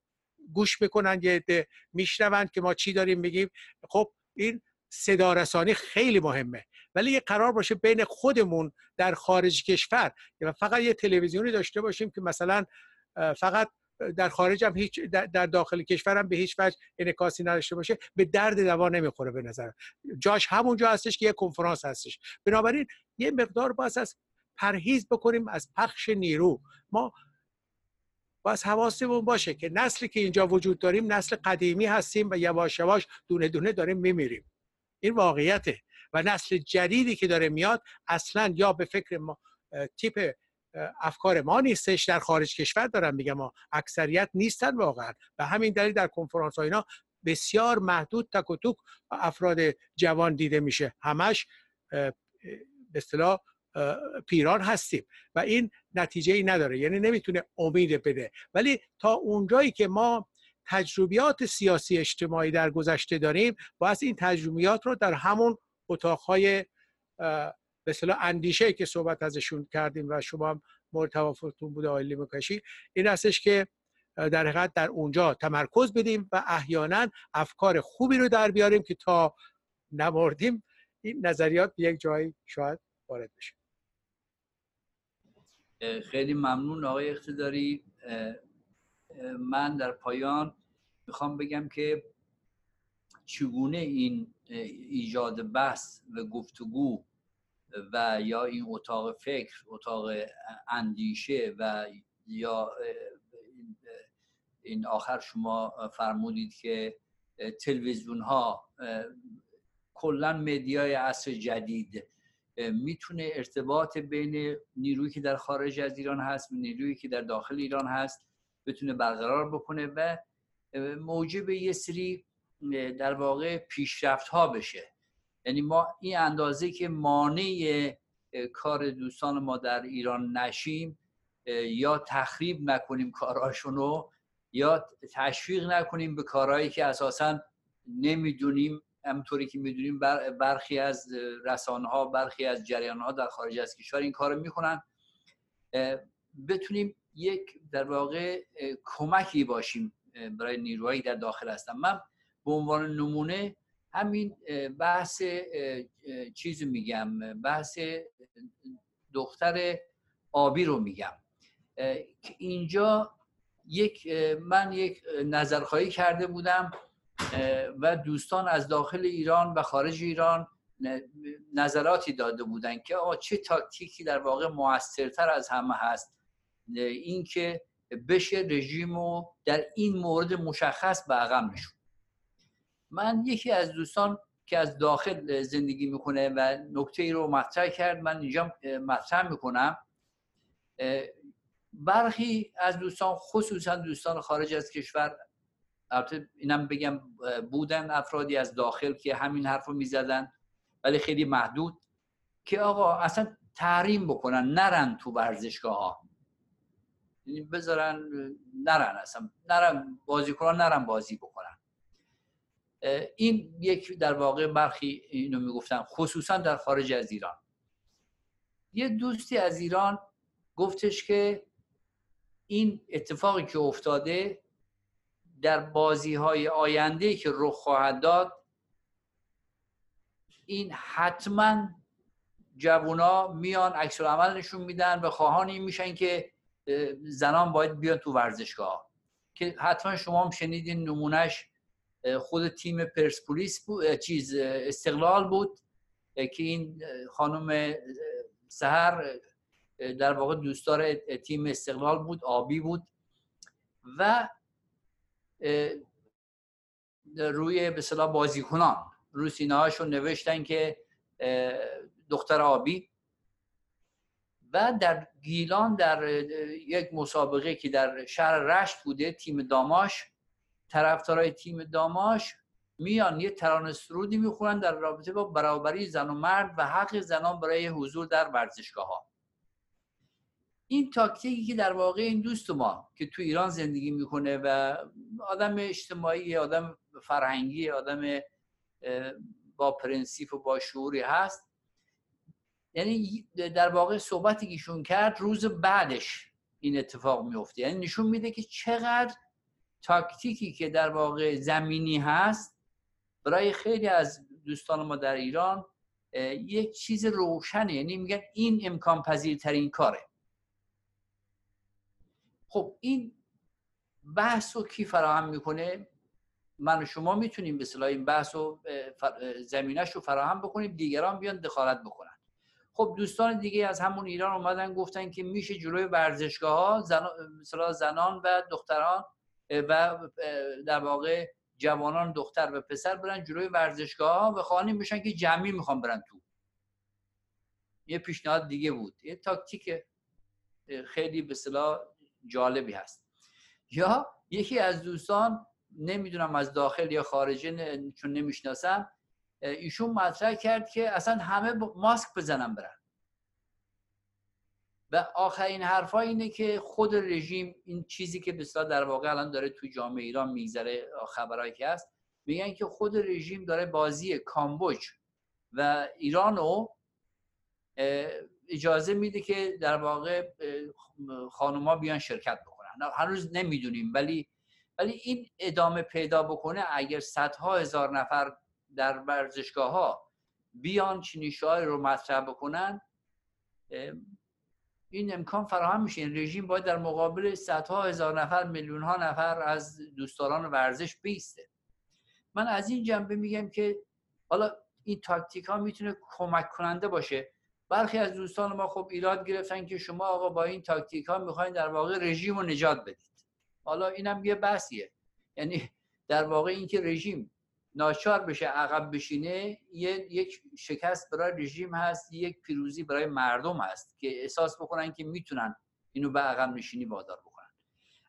گوش می‌کنن یه عده میشنوند که ما چی داریم میگیم. خب این صدا رسانی خیلی مهمه. ولی یه قرار باشه بین خودمون در خارج کشور و فقط یه تلویزیونی داشته باشیم که مثلا فقط در خارج هم هیچ در داخل کشور هم به هیچ وجه انعکاسی نداشته باشه به درد دوا نمی‌خوره به نظر جاش همونجا هستش که یه کنفرانس هستش. بنابراین یه مقدار باز از پرهیز بکنیم از پخش نیرو. ما باز حواسمون باشه که نسلی که اینجا وجود داریم نسل قدیمی هستیم و یواش یواش دونه دونه داریم میمیریم. این واقعیته و نسل جدیدی که داره میاد اصلا یا به فکر ما تیپ افکار ما نیستش در خارج کشور دارم میگم ما اکثریت نیستن واقعا و همین دلیل در کنفرانس ها اینا بسیار محدود تک و توک افراد جوان دیده میشه. همش به اصطلاح پیران هستیم و این نتیجه ای نداره. یعنی نمی‌تونه امید بده. ولی تا اونجایی که ما تجربیات سیاسی اجتماعی در گذشته داریم باید این تجربیات رو در همون اتاقهای به اصطلاح اندیشه که صحبت ازشون کردیم و شما هم مورد توافقتون بوده آیلی مکشی این هستش که در حقیقت در اونجا تمرکز بدیم و احیانا افکار خوبی رو در بیاریم که تا نمردیم این نظریات به یک جایی شاید وارد بشه. خیلی ممنون آقای اقتداری. من در پایان می‌خوام بگم که چگونه این ایجاد بحث و گفتگو و یا این اتاق فکر اتاق اندیشه و یا این آخر شما فرمودید که تلویزیون ها کلا مدیای عصر جدید می‌تونه ارتباط بین نیرویی که در خارج از ایران هست و نیرویی که در داخل ایران هست بتونه برقرار بکنه و موجب یه سری در واقع پیشرفت ها بشه. یعنی ما این اندازه که مانع کار دوستان ما در ایران نشیم یا تخریب نکنیم کاراشونو یا تشویق نکنیم به کارهایی که اساسا نمی‌دونیم همطوری که می‌دونیم برخی از رسانه ها برخی از جریان ها در خارج از کشور این کار می‌کنن. بتونیم یک در واقع کمکی باشیم. برای نیروهایی در داخل هستن من به عنوان نمونه همین بحث چیزی میگم. بحث دختر آبی رو میگم. اینجا یک من یک نظرخواهی کرده بودم و دوستان از داخل ایران و خارج ایران نظراتی داده بودن که آقا چه تاکتیکی در واقع موثرتر از همه هست. اینکه بشه رژیم رو در این مورد مشخص به عقب نشون. من یکی از دوستان که از داخل زندگی می‌کنه و نکته ای رو مطرح کرد من اینجا مطرح می‌کنم. برخی از دوستان خصوصا دوستان خارج از کشور البته اینم بگم بودن افرادی از داخل که همین حرف رو می‌زدن ولی خیلی محدود که آقا اصلا تحریم بکنن نرن تو ورزشگاه ها یعنی بذارن نرن اصلا نرن بازیکنان نرن بازی بکنن. این یک در واقع برخی اینو می‌گفتن خصوصا در خارج از ایران. یه دوستی از ایران گفتش که این اتفاقی که افتاده در بازی های آینده که رخ خواهد داد این حتما جوونا میان عکس عمل نشون میدن و خواهان این میشن که زنان باید بیان تو ورزشگاه که حتما شما هم شنیدین نمونهش خود تیم پرسپولیس بود چیز استقلال بود که این خانم سهر در واقع دوستدار تیم استقلال بود آبی بود. و روی به صلاح بازیکنان. سینه نوشتن که دختر آبی و در گیلان در یک مسابقه که در شهر رشت بوده تیم داماش طرفدارای تیم داماش میان یه ترانه سرودی می‌خونن در رابطه با برابری زن و مرد و حق زنان برای حضور در ورزشگاه ها این تاکتیکی که در واقع این دوست ما که تو ایران زندگی می‌کنه و آدم اجتماعی آدم فرهنگی آدم با پرنسیپ و با شعوری هست یعنی در واقع صحبتی که ایشون کرد روز بعدش این اتفاق میفته یعنی نشون میده که چقدر تاکتیکی که در واقع زمینی هست برای خیلی از دوستان ما در ایران یک چیز روشنه. یعنی میگن این امکان پذیرترین کاره. خب این بحث رو کی فراهم می‌کنه؟ من و شما می‌تونیم به این بحث و زمینش رو فراهم بکنیم دیگران بیان دخالت بکنن. خب دوستان دیگه از همون ایران اومدن گفتن که میشه جلوی ورزشگاه ها زن... زنان و دختران و در واقع جوانان دختر و پسر برن جلوی ورزشگاه ها و خواهانی میشن که جمعی می‌خوان برن تو. یه پیشنهاد دیگه بود. یه تاکتیک خیلی به صلاح جالبی هست. یا یکی از دوستان نمی‌دونم از داخل یا خارجه چون نمی‌شناسم ایشون مطرح کرد که اصلا همه ماسک بزنن برن. و آخرین حرفا اینه که خود رژیم این چیزی که بسیار در واقع الان داره تو جامعه ایران میگذره خبرهایی که هست میگن که خود رژیم داره بازی کامبوج و ایرانو اجازه میده که در واقع خانوما بیان شرکت بکنن. هنوز نمی‌دونیم ولی ولی این ادامه پیدا بکنه اگر صدها هزار نفر در ورزشگاه ها بیان چنین رو مطرح بکنن این امکان فراهم میشه. این رژیم باید در مقابل صدها هزار نفر میلیون ها نفر از دوستداران ورزش بیسته. من از این جنبه میگم که حالا این تاکتیک ها می‌تونه کمک کننده باشه. برخی از دوستان ما خب ایراد گرفتن که شما آقا با این تاکتیک ها می‌خواین در واقع رژیم رو نجات بدید. حالا اینم یه بحثیه. یعنی در واقع اینکه رژیم ناچار بشه عقب بشینه یک شکست برای رژیم هست یک پیروزی برای مردم هست که احساس بکنن که می‌تونن اینو به عقب نشینی وادار بکنن.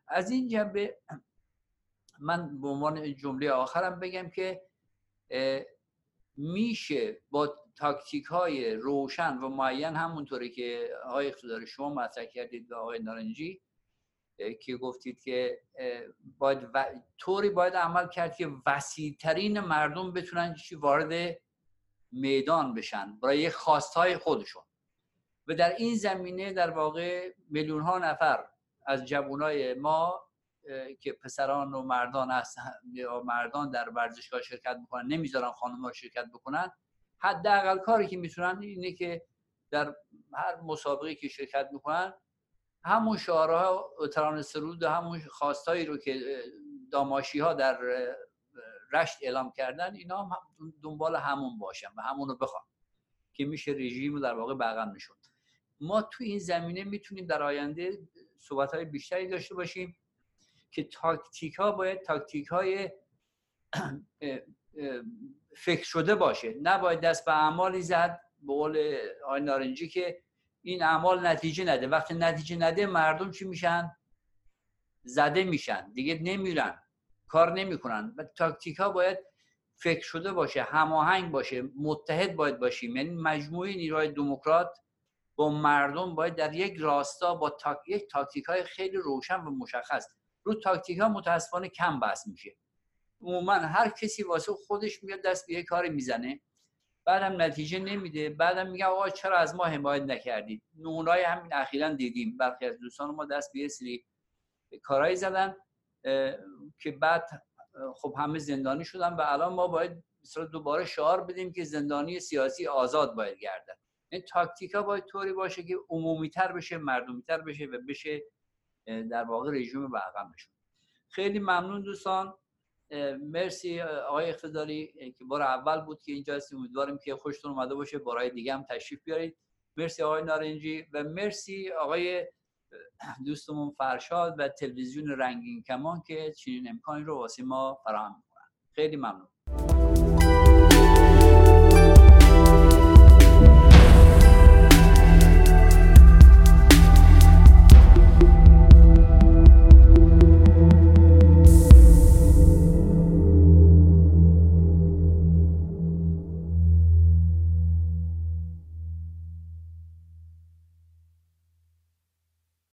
از این جنبه من به عنوان جمله آخرم بگم که میشه با تاکتیک های روشن و معین همونطوری که آقای اقتدار شما مطرح کردید و آقای نارنجی که گفتید که باید و... طوری باید عمل کرد که وسیعترین مردم بتونن وارد میدان بشن برای خواستهای خودشون. و در این زمینه در واقع میلیون ها نفر از جوانای ما که پسران و مردان هست یا مردان در ورزشگاه شرکت می‌کنن نمی‌ذارن خانم ها شرکت بکنن حداقل کاری که می‌تونن اینه که در هر مسابقه که شرکت می‌کنن همون شعارها ترانه سرود همون خواستایی رو که داماشی ها در رشت اعلام کردن اینا هم دنبال همون باشن و همون رو بخوان که میشه رژیم در واقع بغم میشون ما تو این زمینه می‌تونیم در آینده صحبت های بیشتری داشته باشیم که تاکتیک ها باید تاکتیک های فکر شده باشه. نباید دست به اعمالی زد به قول آقای نارنجی که این اعمال نتیجه نده. وقتی نتیجه نده مردم چی میشن؟ زده میشن. دیگه نمیرن. کار نمی‌کنن. و تاکتیک ها باید فکر شده باشه هماهنگ باشه متحد باید باشیم. یعنی مجموعه نیروهای دموکرات با مردم باید در یک راستا با تاک... یک تاکتیک های خیلی روشن و مشخص. رو تاکتیک ها متاسفانه کم بحث میشه. عموما هر کسی واسه خودش میاد دست به یک کاری می‌زنه. بعدم نتیجه نمیده. بعدم میگه آقا چرا از ما حمایت نکردید نونای همین اخیرا دیدیم. برخی از دوستان ما دست به سری کارهایی زدن که بعد خب همه زندانی شدن و الان ما باید مثلا دوباره شعار بدیم که زندانی سیاسی آزاد باید گردن این تاکتیک ها باید طوری باشه که عمومی تر بشه مردمی تر بشه و بشه در واقع رژیم به خیلی ممنون دوستان. مرسی آقای اقتداری که بار اول بود که اینجا هستیم. امیدواریم که خوشتون اومده باشه. بارهای دیگه هم تشریف بیارید. مرسی آقای نارنجی و مرسی آقای دوستمون فرشاد و تلویزیون رنگین کمان که چنین امکانی رو واسه ما فراهم می‌کنن. خیلی ممنون.